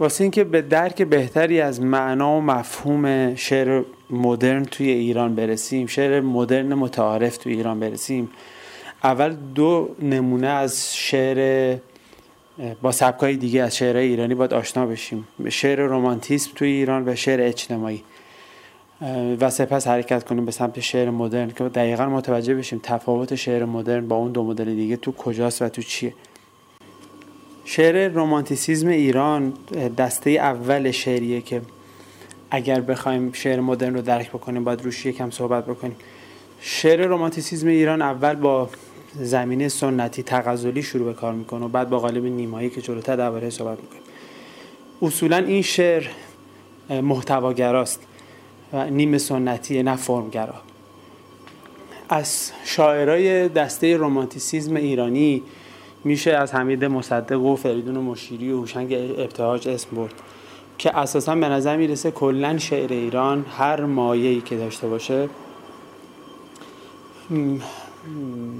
واسه اینکه به درک بهتری از معنا و مفهوم شعر مدرن توی ایران برسیم شعر مدرن متعارف توی ایران برسیم اول دو نمونه از شعر با سبکای دیگه از شعر ایرانی باید آشنا بشیم. شعر رومانتیسم توی ایران و شعر اجتماعی. و سپس حرکت کنیم به سمت شعر مدرن که دقیقا متوجه بشیم تفاوت شعر مدرن با اون دو مدل دیگه تو کجاست و تو چیه. شعر رومانتیسیزم ایران دسته اول شعریه که اگر بخوایم شعر مدرن رو درک بکنیم باید روش یکم صحبت بکنیم. شعر رومانتیسیزم ایران اول با زمینه سنتی تغزلی شروع به کار می‌کنه و بعد با قالب نیمایی که جلوتر درباره صحبت می‌کنیم. اصولا این شعر محتواگراست و نیم سنتی نه فرمگرا. از شاعرای دسته رومانتیسیزم ایرانی میشه از حمید مصدق و فریدون مشیری و هوشنگ ابتهاج اسم برد که اساسا به نظر می‌رسه کلا شعر ایران هر مایه‌ای که داشته باشه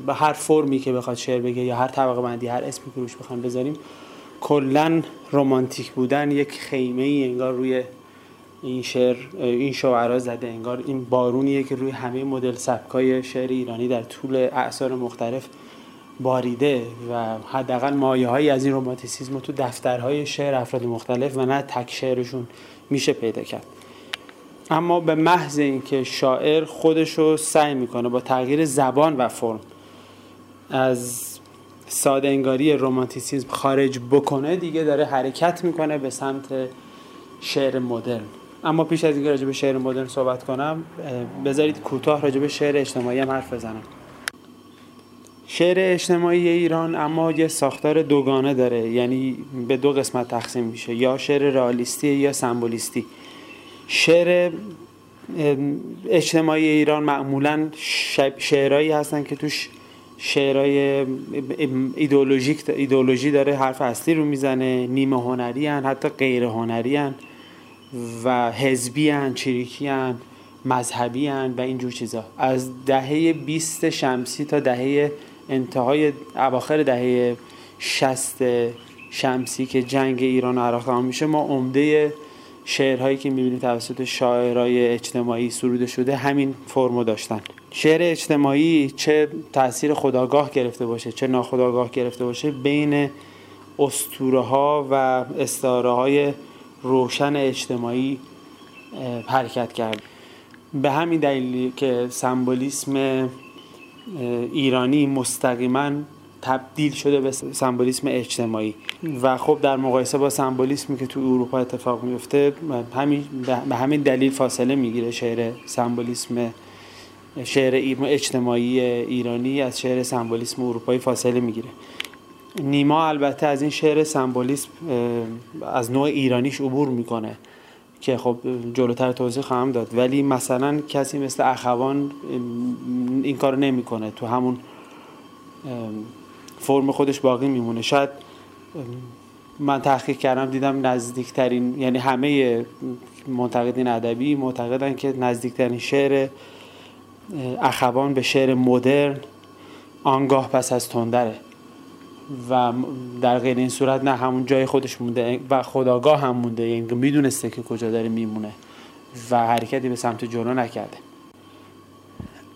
به هر فرمی که بخواد شعر بگه یا هر طبقه بندی هر اسمی که روش بخوام بذاریم کلا رمانتیک بودن یک خیمه ای انگار روی این شعر این شعرا زده انگار این بارونیه که روی همه مدل سبکای شعر ایرانی در طول اعصار مختلف باریده و حداقل مایه هایی از این رومانتیسیزم تو دفترهای شعر افراد مختلف و نه تک شعرشون میشه پیدا کرد. اما به محض اینکه شاعر خودش رو سعی می‌کنه با تغییر زبان و فرم از ساده انگاری رومانتیسیزم خارج بکنه دیگه داره حرکت می‌کنه به سمت شعر مدرن. اما پیش از اینکه راجع به شعر مدرن صحبت کنم بذارید کوتاه راجع به شعر اجتماعی هم حرف بزنم. شعر اجتماعی ایران اما یه ساختار دوگانه داره یعنی به دو قسمت تقسیم میشه یا شعر رئالیستی یا سمبولیستی. شعر اجتماعی ایران معمولا شعرهایی هستن که توش شعرهای ایدولوژیک ایدولوژی داره حرف اصلی رو می‌زنه نیمه هنری هن حتی غیر هنری هن و حزبی هن چریکی هن مذهبی هن و اینجور چیزا. از دهه 20 شمسی تا دهه انتهای اواخر دهه 60 شمسی که جنگ ایران و عراق تمام میشه ما عمده شعرهایی که می‌بینیم توسط شاعرای اجتماعی سروده شده همین فرمو داشتن. شعر اجتماعی چه تاثیر خداگاه گرفته باشه چه ناخداگاه گرفته باشه بین استوره ها و استعاره های روشن اجتماعی حرکت کرد. به همین دلیل که سمبولیسم ایرانی مستقیما تبدیل شده به سمبولیسم اجتماعی. و خب در مقایسه با سمبولیسمی که تو اروپا اتفاق میفته به همین دلیل فاصله می‌گیره شعر سمبولیسم شعر اجتماعی ایرانی از شعر سمبولیسم اروپایی فاصله می‌گیره. نیما البته از این شعر سمبولیسم از نوع ایرانیش عبور می‌کنه. که خب جلوتر توضیح خواهم داد. ولی مثلا کسی مثل اخوان این کار نمی‌کنه. تو همون فرم خودش باقی میمونه. شاید من تحقیق کردم دیدم نزدیکترین یعنی همه منتقدین ادبی معتقدن که نزدیکترین شعر اخوان به شعر مدرن آنگاه پس از تندره. و در غیر این صورت نه همون جای خودش مونده و خداگاه هم مونده. یعنی می‌دونسته که کجا داره میمونه و حرکتی به سمت جلو نکرده.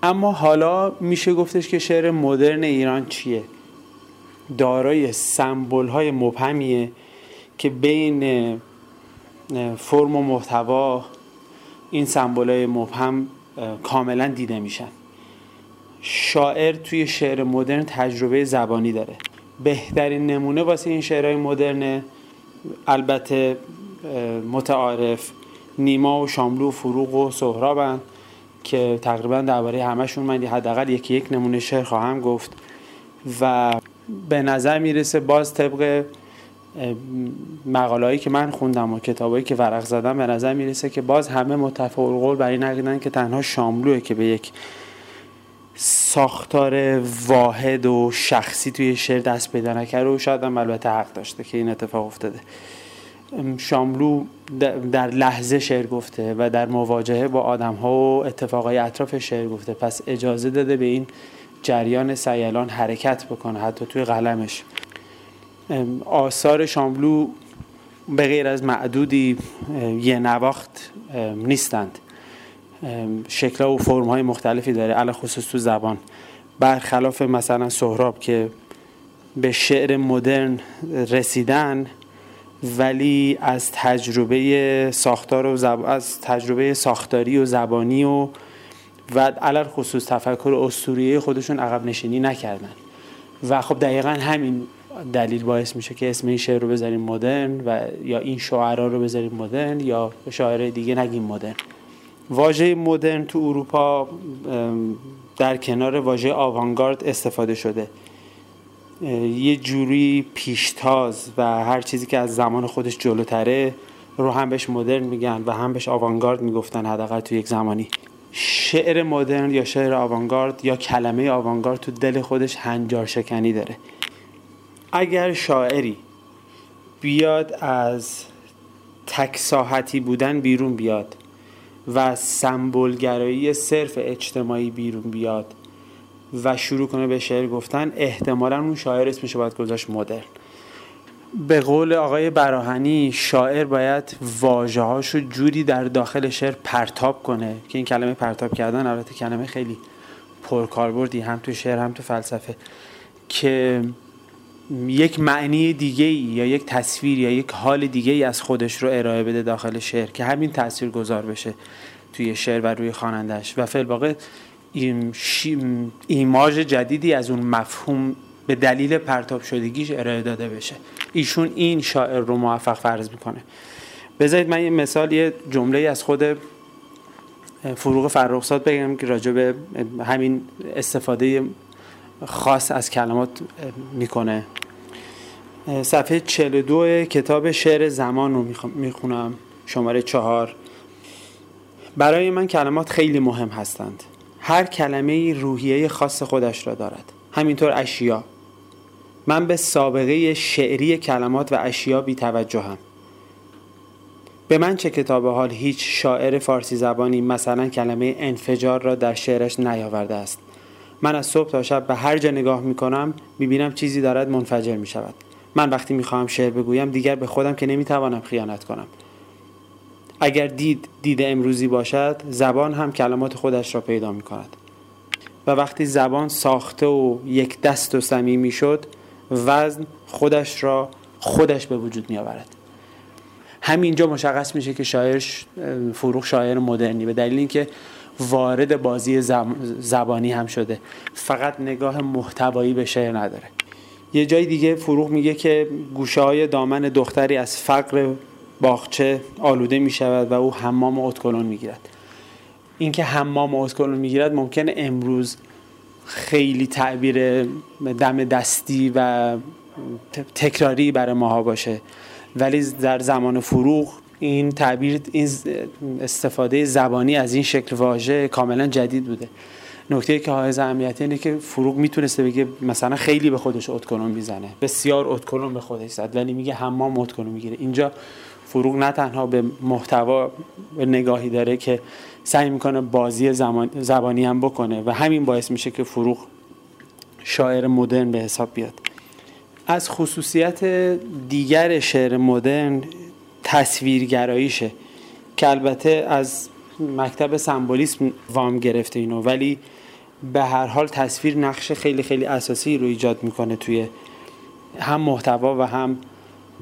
اما حالا میشه گفتش که شعر مدرن ایران چیه؟ دارای سمبل های مبهمیه که بین فرم و محتوا این سمبل های مبهم کاملا دیده میشن. شاعر توی شعر مدرن تجربه زبانی داره. بهترین نمونه واسه این شعرهای مدرن البته متعارف نیما و شاملو و فروغ و سهرابن که تقریبا درباره همشون من حداقل یکی یک نمونه شعر خواهم گفت و به نظر می‌رسه باز طبق مقالهایی که من خوندم و کتابایی که ورق زدم به نظر می‌رسه که باز همه متفق القول برای نقیدن که تنها شاملوه که به یک ساختار واحد و شخصی توی شعر دست پیدا نکرده و شاید هم البته حق داشته که این اتفاق افتاده. شاملو در لحظه شعر گفته و در مواجهه با آدم ها و اتفاقای اطراف شعر گفته. پس اجازه داده به این جریان سیلان حرکت بکنه حتی توی قلمش. آثار شاملو به غیر از معدودی یه نواخت نیستند. شکل و فرم های مختلفی داره علا خصوص تو زبان. برخلاف مثلا سهراب که به شعر مدرن رسیدن ولی از تجربه ساختار و زب... از تجربه ساختاری و زبانی و و علل خصوص تفکر اسطوریه خودشون عقب نشینی نکردن. و خب دقیقا همین دلیل باعث میشه که اسم این شعر رو بذاریم مدرن و یا این شاعرا رو بذاریم مدرن یا شاعر دیگه نگیم مدرن. واژه مدرن تو اروپا در کنار واژه آوانگارد استفاده شده. یه جوری پیشتاز و هر چیزی که از زمان خودش جلوتره رو هم بهش مدرن میگن و هم بهش آوانگارد می‌گفتن حداقل تو یک زمانی. شعر مدرن یا شعر آوانگارد یا کلمه آوانگارد تو دل خودش هنجار شکنی داره. اگر شاعری بیاد از تکساحتی بودن بیرون بیاد و سمبولگرایی صرف اجتماعی بیرون بیاد و شروع کنه به شعر گفتن احتمالا اون شاعر اسمش باید گذاشت مدرن. به قول آقای براهنی شاعر باید واجه هاشو جوری در داخل شعر پرتاب کنه که این کلمه پرتاب کردن البته کلمه خیلی پرکاربردی هم تو شعر هم تو فلسفه که یک معنی دیگه ای یا یک تصویر یا یک حال دیگه ای از خودش رو ارائه بده داخل شعر که همین تاثیر گذار بشه توی شعر و روی خوانندش و فعل ایماژ جدیدی از اون مفهوم به دلیل پرتاب شدگیش ارائه داده بشه. ایشون این شاعر رو موفق فرض می‌کنه. بذارید من یه مثال یه جمله از خود فروغ فرخزاد بگم که راجع به همین استفاده خاص از کلمات می‌کنه. صفحه 42 کتاب شعر زمان رو می‌خونم شماره چهار. برای من کلمات خیلی مهم هستند. هر کلمه روحیه خاص خودش را دارد. همینطور اشیا. من به سابقه شعری کلمات و اشیا بی توجهم به من چه کتاب حال هیچ شاعر فارسی زبانی مثلا کلمه انفجار را در شعرش نیاورده است. من از صبح تا شب به هر جا نگاه می کنم می بینم چیزی دارد منفجر می شود من وقتی می خواهم شعر بگویم دیگر به خودم که نمی توانم خیانت کنم. اگر دید دید امروزی باشد زبان هم کلمات خودش را پیدا می کند و وقتی زبان ساخته و یک دست و صمیمی شد وزن خودش را خودش به وجود می آورد همینجا مشخص میشه که شاعر فروغ شاعر مدرنی. به دلیل اینکه وارد بازی زبانی هم شده. فقط نگاه محتوایی به شعر نداره. یه جای دیگه فروغ میگه که گوشه های دامن دختری از فقر باغچه آلوده می شود و او حمام اتکلون می گیرد اینکه حمام اتکلون می گیرد ممکن امروز خیلی تعبیر دم دستی و تکراری برای ماها باشه. ولی در زمان فروغ این تعبیر این استفاده زبانی از این شکل واژه کاملا جدید بوده. نکته که های اهمیتی اینه که فروغ می‌تونسته بگه مثلا خیلی به خودش اتکلون می‌زنه. بسیار اتکلون به خودش زد ولی میگه حمام اتکلون می‌گیره. اینجا فروغ نه تنها به محتوا نگاهی داره که سعی می‌کنه بازی زبانی هم بکنه و همین باعث میشه که فروغ شاعر مدرن به حساب بیاد. از خصوصیت دیگر شعر مدرن تصویرگراییشه که البته از مکتب سمبولیسم وام گرفته اینو ولی به هر حال تصویر نقش خیلی خیلی اساسی رو ایجاد می‌کنه توی هم محتوا و هم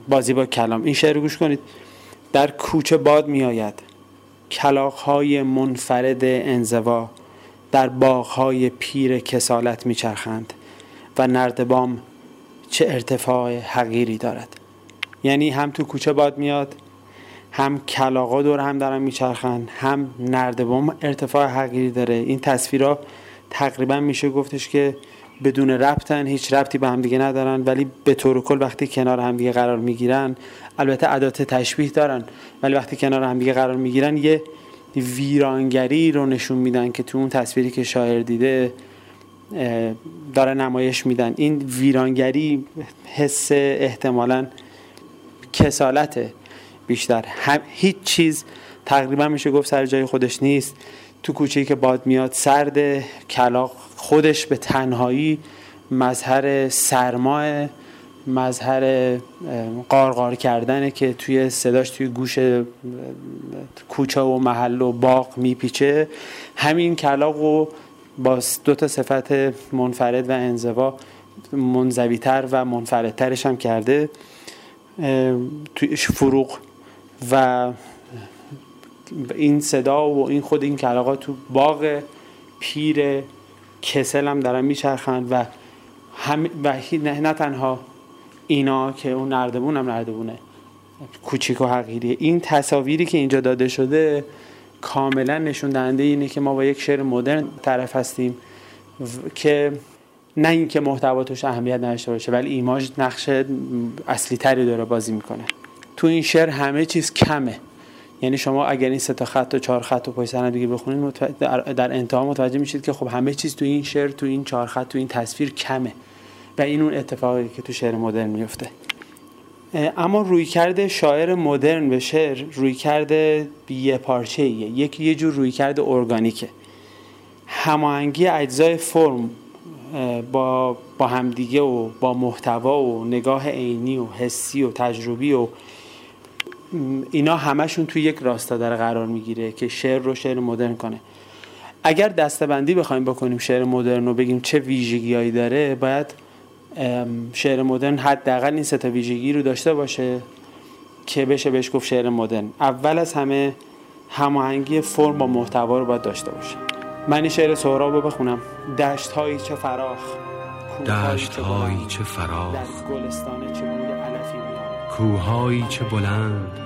بازی با کلام. این شعر رو گوش کنید. در کوچه باد می آید های منفرد انزوا در های پیر کسالت میچرخند و نردبام چه ارتفاع حقیری دارد. یعنی هم تو کوچه باد میاد هم کلاقا دور هم دارن میچرخند هم نردبام ارتفاع حقیری داره. این تصویرها تقریبا میشه گفتش که بدون ربطن هیچ ربطی به هم دیگه ندارن ولی به طور کل وقتی کنار هم دیگه قرار می‌گیرن البته ادات تشبیه دارن ولی وقتی کنار هم دیگه قرار می‌گیرن یه ویرانگری رو نشون میدن که تو اون تصویری که شاعر دیده داره نمایش میدن. این ویرانگری حس احتمالا کسالت بیشتر. هم هیچ چیز تقریبا میشه گفت سر جای خودش نیست. تو کوچه که باد میاد سرد کلاق خودش به تنهایی مظهر سرماه مظهر قارقار کردنه که توی صداش توی گوش کوچه و محل و باغ میپیچه. همین کلاق و با دو تا صفت منفرد و انزوا منزویتر و منفردترش هم کرده. توی فروغ و این صدا و این خود این کلاقا تو باغ پیر کسل هم دارن میچرخند و هم و نه تنها اینا که اون نردبون هم نردبونه کوچیک و حقیریه این تصاویری که اینجا داده شده کاملا نشون دهنده اینه که ما با یک شعر مدرن طرف هستیم که نه اینکه محتوا توش اهمیت نداشته باشه ولی ایماج نقش اصلی تری داره بازی می‌کنه. تو این شعر همه چیز کمه. یعنی شما اگر این سه تا خط و چهار خط و سر دیگه بخونید در انتها متوجه میشید که خب همه چیز تو این شعر تو این چهار خط تو این تصویر کمه. و این اون اتفاقی که تو شعر مدرن میفته اما روی کرده شاعر مدرن به شعر روی کرده یه پارچه یکی یه جور روی کرده ارگانیکه. هماهنگی اجزای فرم با, با همدیگه و با محتوا و نگاه عینی و حسی و تجربی و اینا همشون توی یک راستا در قرار می‌گیره که شعر رو شعر مدرن کنه. اگر دستبندی بخوایم بکنیم شعر مدرن رو بگیم چه ویژگیهایی داره باید شعر مدرن حداقل این سه ویژگی رو داشته باشه که بشه بهش گفت شعر مدرن. اول از همه هماهنگی فرم با محتوا رو باید داشته باشه. من شعر سهراب رو بخونم. دشت هایی چه فراخ دشت هایی چه فراخ. در گلستان چه کوههایی چه بلند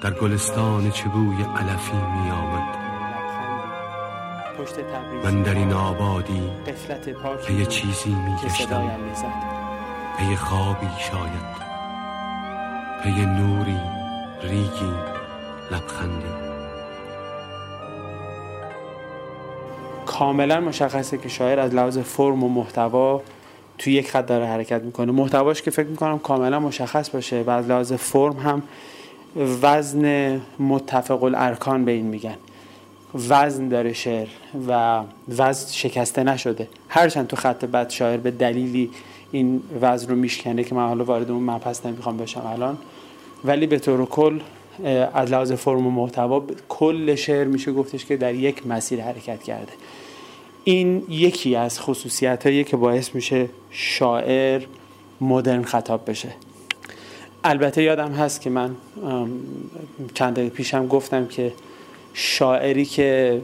در گلستان چه بوی علفی می آمد من در این آبادی پی چیزی می گشتم پی خوابی شاید. پی نوری ریگی لبخندی. کاملا مشخصه که شاعر از لحاظ فرم و محتوا توی یک خط داره حرکت می‌کنه. محتواش که فکر می‌کنم کاملا مشخص باشه و از لحاظ فرم هم وزن متفق الارکان به این میگن. وزن داره شعر و وزن شکسته نشده. هرچند تو خط بعد شاعر به دلیلی این وزن رو میشکنه که من حالا وارد اون مبحث نمی‌خوام بشم الان. ولی به طور کل از لحاظ فرم و محتوا کل شعر میشه گفتش که در یک مسیر حرکت کرده. این یکی از خصوصیت هایی که باعث میشه شاعر مدرن خطاب بشه. البته یادم هست که من چند دقیقه پیشم گفتم که شاعری که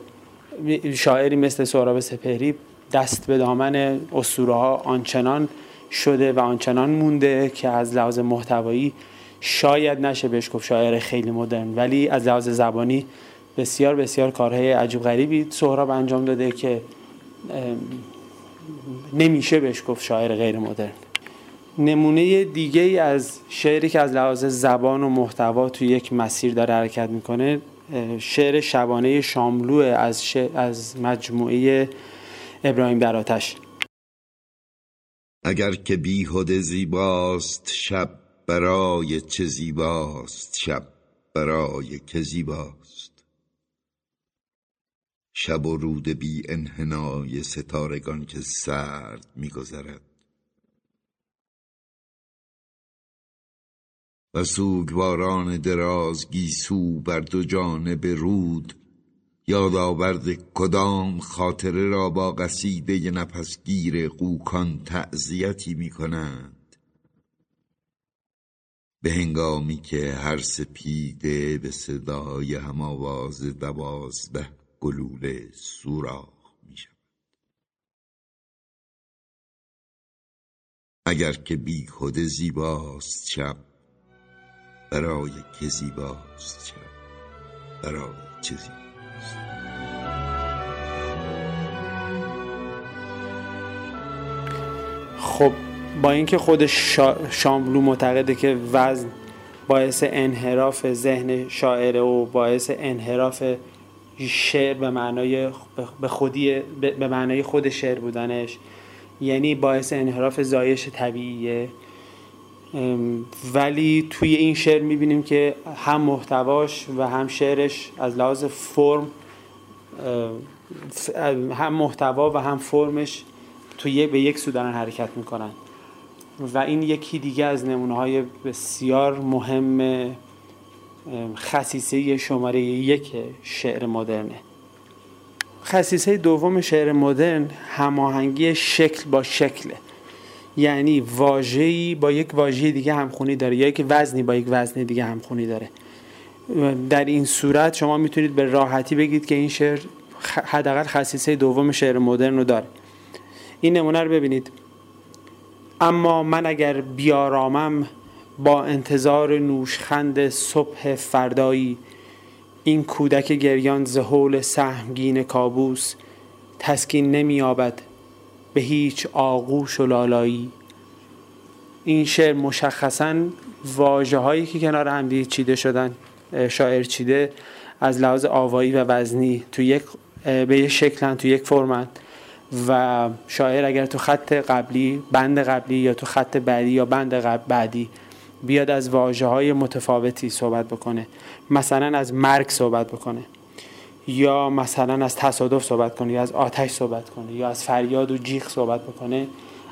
شاعری مثل سهراب سپهری دست به دامن اسطوره ها آنچنان شده و آنچنان مونده که از لحاظ محتوایی شاید نشه بهش گفت شاعر خیلی مدرن. ولی از لحاظ زبانی بسیار بسیار کارهای عجیب غریبی سهراب انجام داده که نمیشه بهش گفت شاعر غیر مدرن. نمونه دیگه ای از شعری که از لحاظ زبان و محتوا توی یک مسیر داره حرکت می‌کنه شعر شبانه شاملو از, از مجموعه ابراهیم در آتش. اگر که بیهوده زیباست شب برای چه زیباست؟ شب برای که زیباست. شب و رود بی انحنای ستارگان که سرد میگذرد. و سوگواران دراز گیسو بر دو جانب رود یادآورد کدام خاطره را با قصیده نفسگیر قوکان تعذیتی می کنند به هنگامی که هر سپیده به صدای هم آواز دوازده گلوله سوراخ می شود. اگر که بی خود زیباست شب برای که زیباست چه برای چه زیباست؟ خب با اینکه خود شاملو معتقده که وزن باعث انحراف ذهن شاعره و باعث انحراف شعر به معنای به خودی به معنای خود شعر بودنش. یعنی باعث انحراف زایش طبیعیه. ولی توی این شعر می‌بینیم که هم محتواش و هم شعرش از لحاظ فرم هم محتوا و هم فرمش توی به یک سو دارن حرکت می‌کنن. و این یکی دیگه از نمونه های بسیار مهم خصیصه شماره یک شعر مدرنه. خصیصه دوم شعر مدرن هماهنگی شکل با شکله. یعنی واژه‌ای با یک واژه دیگه همخونی داره یا یک وزنی با یک وزن دیگه همخونی داره. در این صورت شما می‌تونید به راحتی بگید که این شعر حداقل خصیصه دوم شعر مدرن رو داره. این نمونه رو ببینید. اما من اگر بیارامم با انتظار نوشخند صبح فردایی این کودک گریان زهول سهمگین کابوس تسکین نمییابد به هیچ آغوش و لالایی. این شعر مشخصا واجه هایی که کنار هم چیده شدن شاعر چیده از لحاظ آوایی و وزنی تو یک به یک شکلن تو یک فرمن و شاعر اگر تو خط قبلی بند قبلی یا تو خط بعدی یا بند بعدی بیاد از واجه های متفاوتی صحبت بکنه. مثلا از مرگ صحبت بکنه. یا مثلا از تصادف صحبت کنه یا از آتش صحبت کنه یا از فریاد و جیغ صحبت بکنه.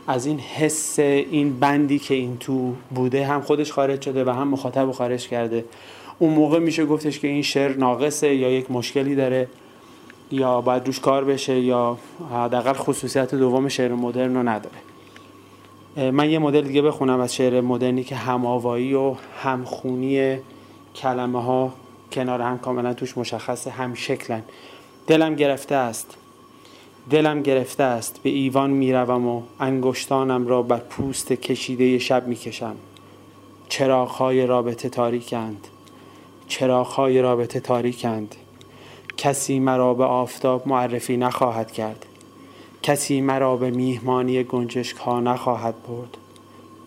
از این حس این بندی که این تو بوده هم خودش خارج شده و هم مخاطب خارج کرده. اون موقع میشه گفتش که این شعر ناقصه یا یک مشکلی داره یا باید روش کار بشه یا حداقل خصوصیت دوم شعر مدرن رو نداره. من یه مدل دیگه بخونم از شعر مدرنی که هماوایی و همخونی کلمه ها کنار هم کاملا توش مشخصه هم شکلن. دلم گرفته است. دلم گرفته است. به ایوان می‌روم و انگشتانم را بر پوست کشیده شب می‌کشم. چراغهای رابطه تاریکند. چراغهای رابطه تاریکند. کسی مرا به آفتاب معرفی نخواهد کرد. کسی مرا به میهمانی گنجشک ها نخواهد برد.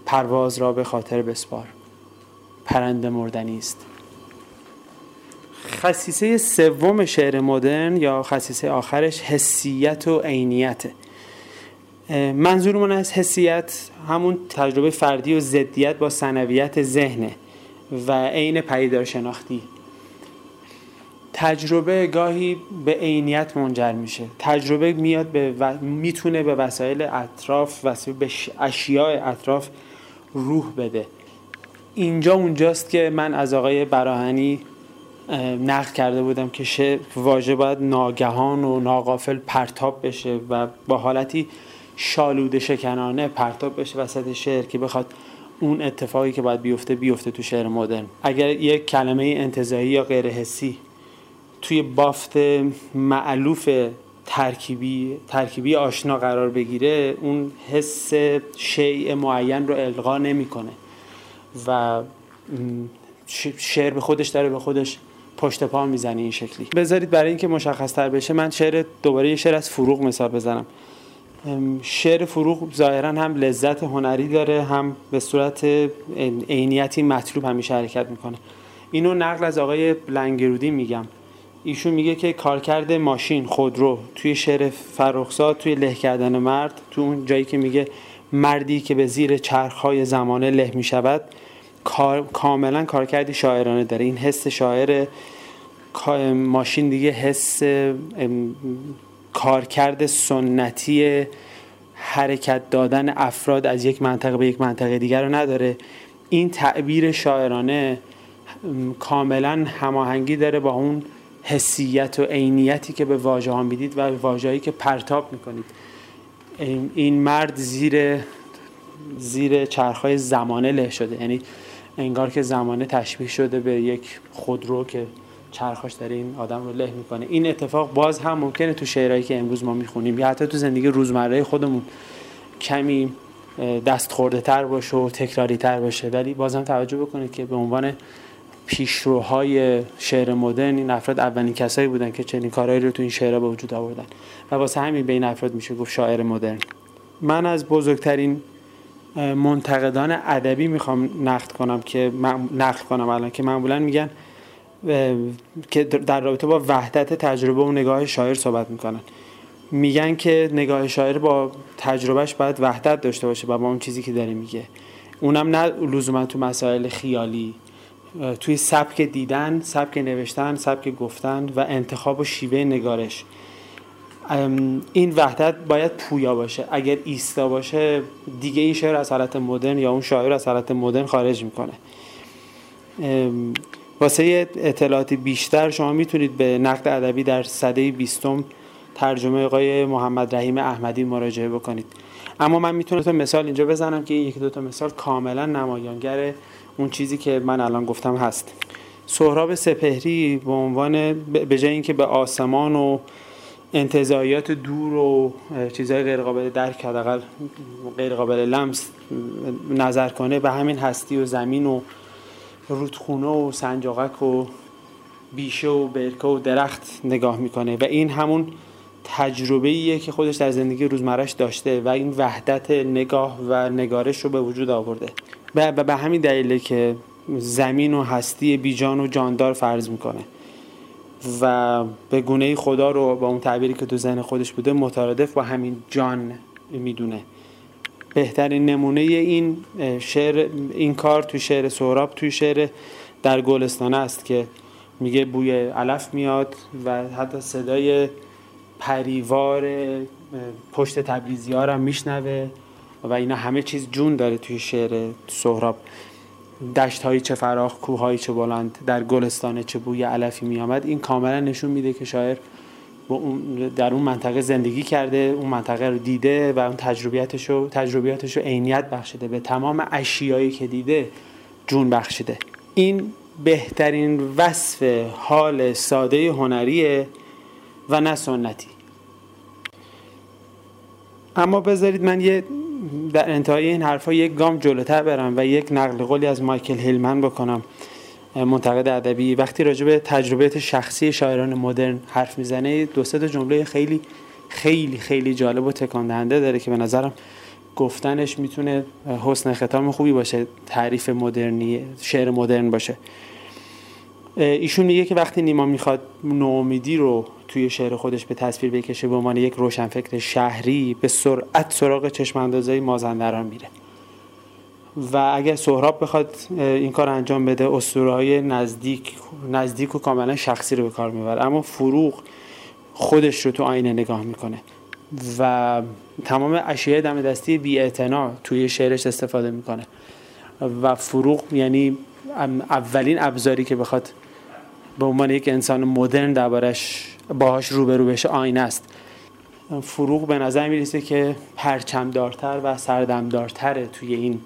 پرواز را به خاطر بسپار. پرنده مردنی است. خصیصه سوم شعر مدرن یا خصیصه آخرش حسیت و عینیته منظورمون از حسیت همون تجربه فردی و ضدیت با سنویت ذهنه و عین پیدار شناختی. تجربه گاهی به عینیت منجر میشه. تجربه میاد به و... می‌تونه به وسایل اطراف و به اشیاء اطراف روح بده. اینجا اونجاست که من از آقای براهنی نقل کرده بودم که شعر واژه باید ناگهان و ناقافل پرتاب بشه و با حالتی شالوده شکنانه پرتاب بشه وسط شعر که بخواد اون اتفاقی که باید بیفته بیفته تو شعر مدرن. اگر یک کلمه انتظایی یا غیر حسی توی بافت معلوف ترکیبی ترکیبی آشنا قرار بگیره اون حس شیء معین رو القا نمی‌کنه. و شعر به خودش داره به خودش پشت پا می‌زنه این شکلی. بذارید برای اینکه مشخص تر بشه من شعر دوباره یه شعر از فروغ مثال بزنم. شعر فروغ ظاهرا هم لذت هنری داره هم به صورت عینیتی مطلوب همیشه حرکت می‌کنه. اینو نقل از آقای لنگرودی میگم. ایشون میگه که کارکرد ماشین خودرو توی شعر فرخزاد توی له کردن مرد تو اون جایی که میگه مردی که به زیر چرخهای زمانه له می‌شود کار، کاملا کارکردی شاعرانه داره. این حس شاعر ماشین دیگه حس کارکرد سنتی حرکت دادن افراد از یک منطقه به یک منطقه دیگر رو نداره. این تعبیر شاعرانه کاملا هماهنگی داره با اون حسیت و عینیتی که به واژه ها می‌دید و واژه‌ای که پرتاب می‌کنید. این مرد زیر زیر چرخهای زمانه له شده. یعنی انگار که زمانه تشبیه شده به یک خودرو که چرخاش داره این آدم رو له می‌کنه. این اتفاق باز هم ممکنه تو شعرهایی که امروز ما می‌خونیم یا حتی تو زندگی روزمره خودمون کمی دست خورده تر باشه و تکراری تر باشه. ولی بازم توجه بکنید که به عنوان پیشروهای شعر مدرن این افراد اولین کسایی بودن که چنین کارهایی رو تو این شعرها به وجود آوردن. و واسه همین به این افراد میشه گفت شاعر مدرن. من از بزرگترین منتقدان ادبی می‌خوام نقد کنم که نقد کنم الان که معمولا میگن که در رابطه با وحدت تجربه و نگاه شاعر صحبت می‌کنن. میگن که نگاه شاعر با تجربهش باید وحدت داشته باشه با اون چیزی که داره میگه. اونم نه لزوما تو مسائل خیالی. توی سبک دیدن سبک نوشتن سبک گفتن و انتخاب و شیوه نگارش. این وحدت باید پویا باشه. اگر ایستا باشه دیگه این شعر از حالت مدرن یا اون شاعر از حالت مدرن خارج می‌کنه. واسه اطلاعاتی بیشتر شما می‌تونید به نقد ادبی در صده بیستم ترجمه آقای محمد رحیم احمدی مراجعه بکنید. اما من می‌تونم مثال اینجا بزنم که یکی دو تا مثال کاملا نمایانگر اون چیزی که من الان گفتم هست. سهراب سپهری به عنوان به جای اینکه به آسمان و انتظایات دور و چیزهای غیر قابل درک حداقل غیر قابل لمس نظر کنه به همین هستی و زمین و رودخونه و سنجاقک و بیشه و برکه و درخت نگاه می‌کنه و این همون تجربه ایه که خودش در زندگی روزمرش داشته و این وحدت نگاه و نگارش رو به وجود آورده. و به همین دلیله که زمین و هستی بیجان و جاندار فرض می‌کنه. و به گونه خدا رو با اون تعبیری که تو ذهن خودش بوده مترادف با همین جان می‌دونه. بهترین نمونه این شعر این کار تو شعر سهراب توی شعر در گلستانه است که میگه بوی علف میاد و حتی صدای پریوار پشت تبریزی ها هم میشنوه. و اینا همه چیز جون داره توی شعر سهراب. دشت هایی چه فراخ کوه هایی چه بلند در گلستان چه بوی علفی می آمد این کاملا نشون میده که شاعر در اون منطقه زندگی کرده اون منطقه رو دیده و اون تجربیاتش رو تجربیاتش رو عینیت بخشیده. به تمام اشیایی که دیده جون بخشیده. این بهترین وصف حال ساده هنریه و نه سنتی. اما بذارید من یه در انتهای این حرفا یک گام جلوتر برم و یک نقل قولی از مایکل هیلمن بکنم. منتقد ادبی. وقتی راجع به تجربیات شخصی شاعران مدرن حرف می‌زنه دو سه جمله خیلی خیلی خیلی جالب و تکان دهنده داره که به نظرم گفتنش می‌تونه حسن ختام خوبی باشه تعریف مدرنی شعر مدرن باشه. ایشون میگه که وقتی نیما می‌خواد نومیدی رو توی شعر خودش به تصویر بکشه به عنوان یک روشنفکر شهری به سرعت سراغ چشم اندازهای مازندران میره. و اگر سهراب بخواد این کار انجام بده اسطوره های نزدیک نزدیک و کاملا شخصی رو به کار می‌بره. اما فروغ خودش رو تو آینه نگاه می‌کنه. و تمام اشیاء دم دستی بی توی شعرش استفاده می‌کنه. و فروغ یعنی اولین ابزاری که بخواد به عنوان یک انسان مدرن دربارش باهاش روبرو بشه آینه است. فروغ به نظر می‌رسه که پرچمدارتر و سردمدارتره توی این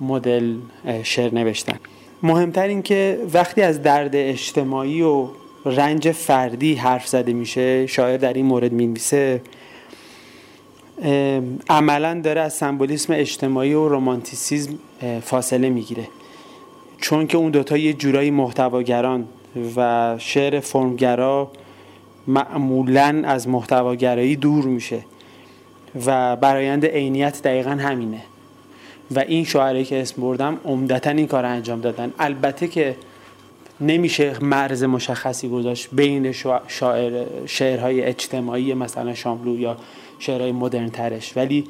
مدل شعر نوشتن. مهمتر این که وقتی از درد اجتماعی و رنج فردی حرف زده میشه شاعر در این مورد می‌نویسه عملا داره از سمبولیسم اجتماعی و رومانتیسیزم فاصله می‌گیره. چون که اون دوتا یه جورایی محتواگران و شعر فرمگرا معمولا از محتواگرایی دور میشه و برایند عینیت دقیقا همینه. و این شاعری که اسم بردم عمدتا این کار انجام دادن. البته که نمیشه مرز مشخصی گذاشت بین شاعر شعرهای اجتماعی مثلا شاملو یا شعرهای مدرن ترش. ولی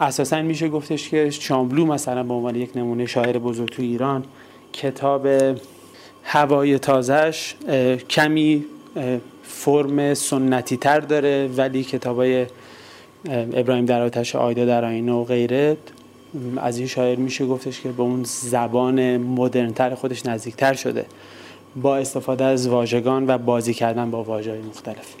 اساسا میشه گفتش که شاملو مثلا به عنوان یک نمونه شاعر بزرگ تو ایران کتاب هوای تازهش کمی فرم سنتی تر داره ولی کتابای ابراهیم در آتش آیدا در آینه و غیره از این شاعر میشه گفتش که به اون زبان مدرنتر خودش نزدیکتر شده با استفاده از واژگان و بازی کردن با واژه مختلف.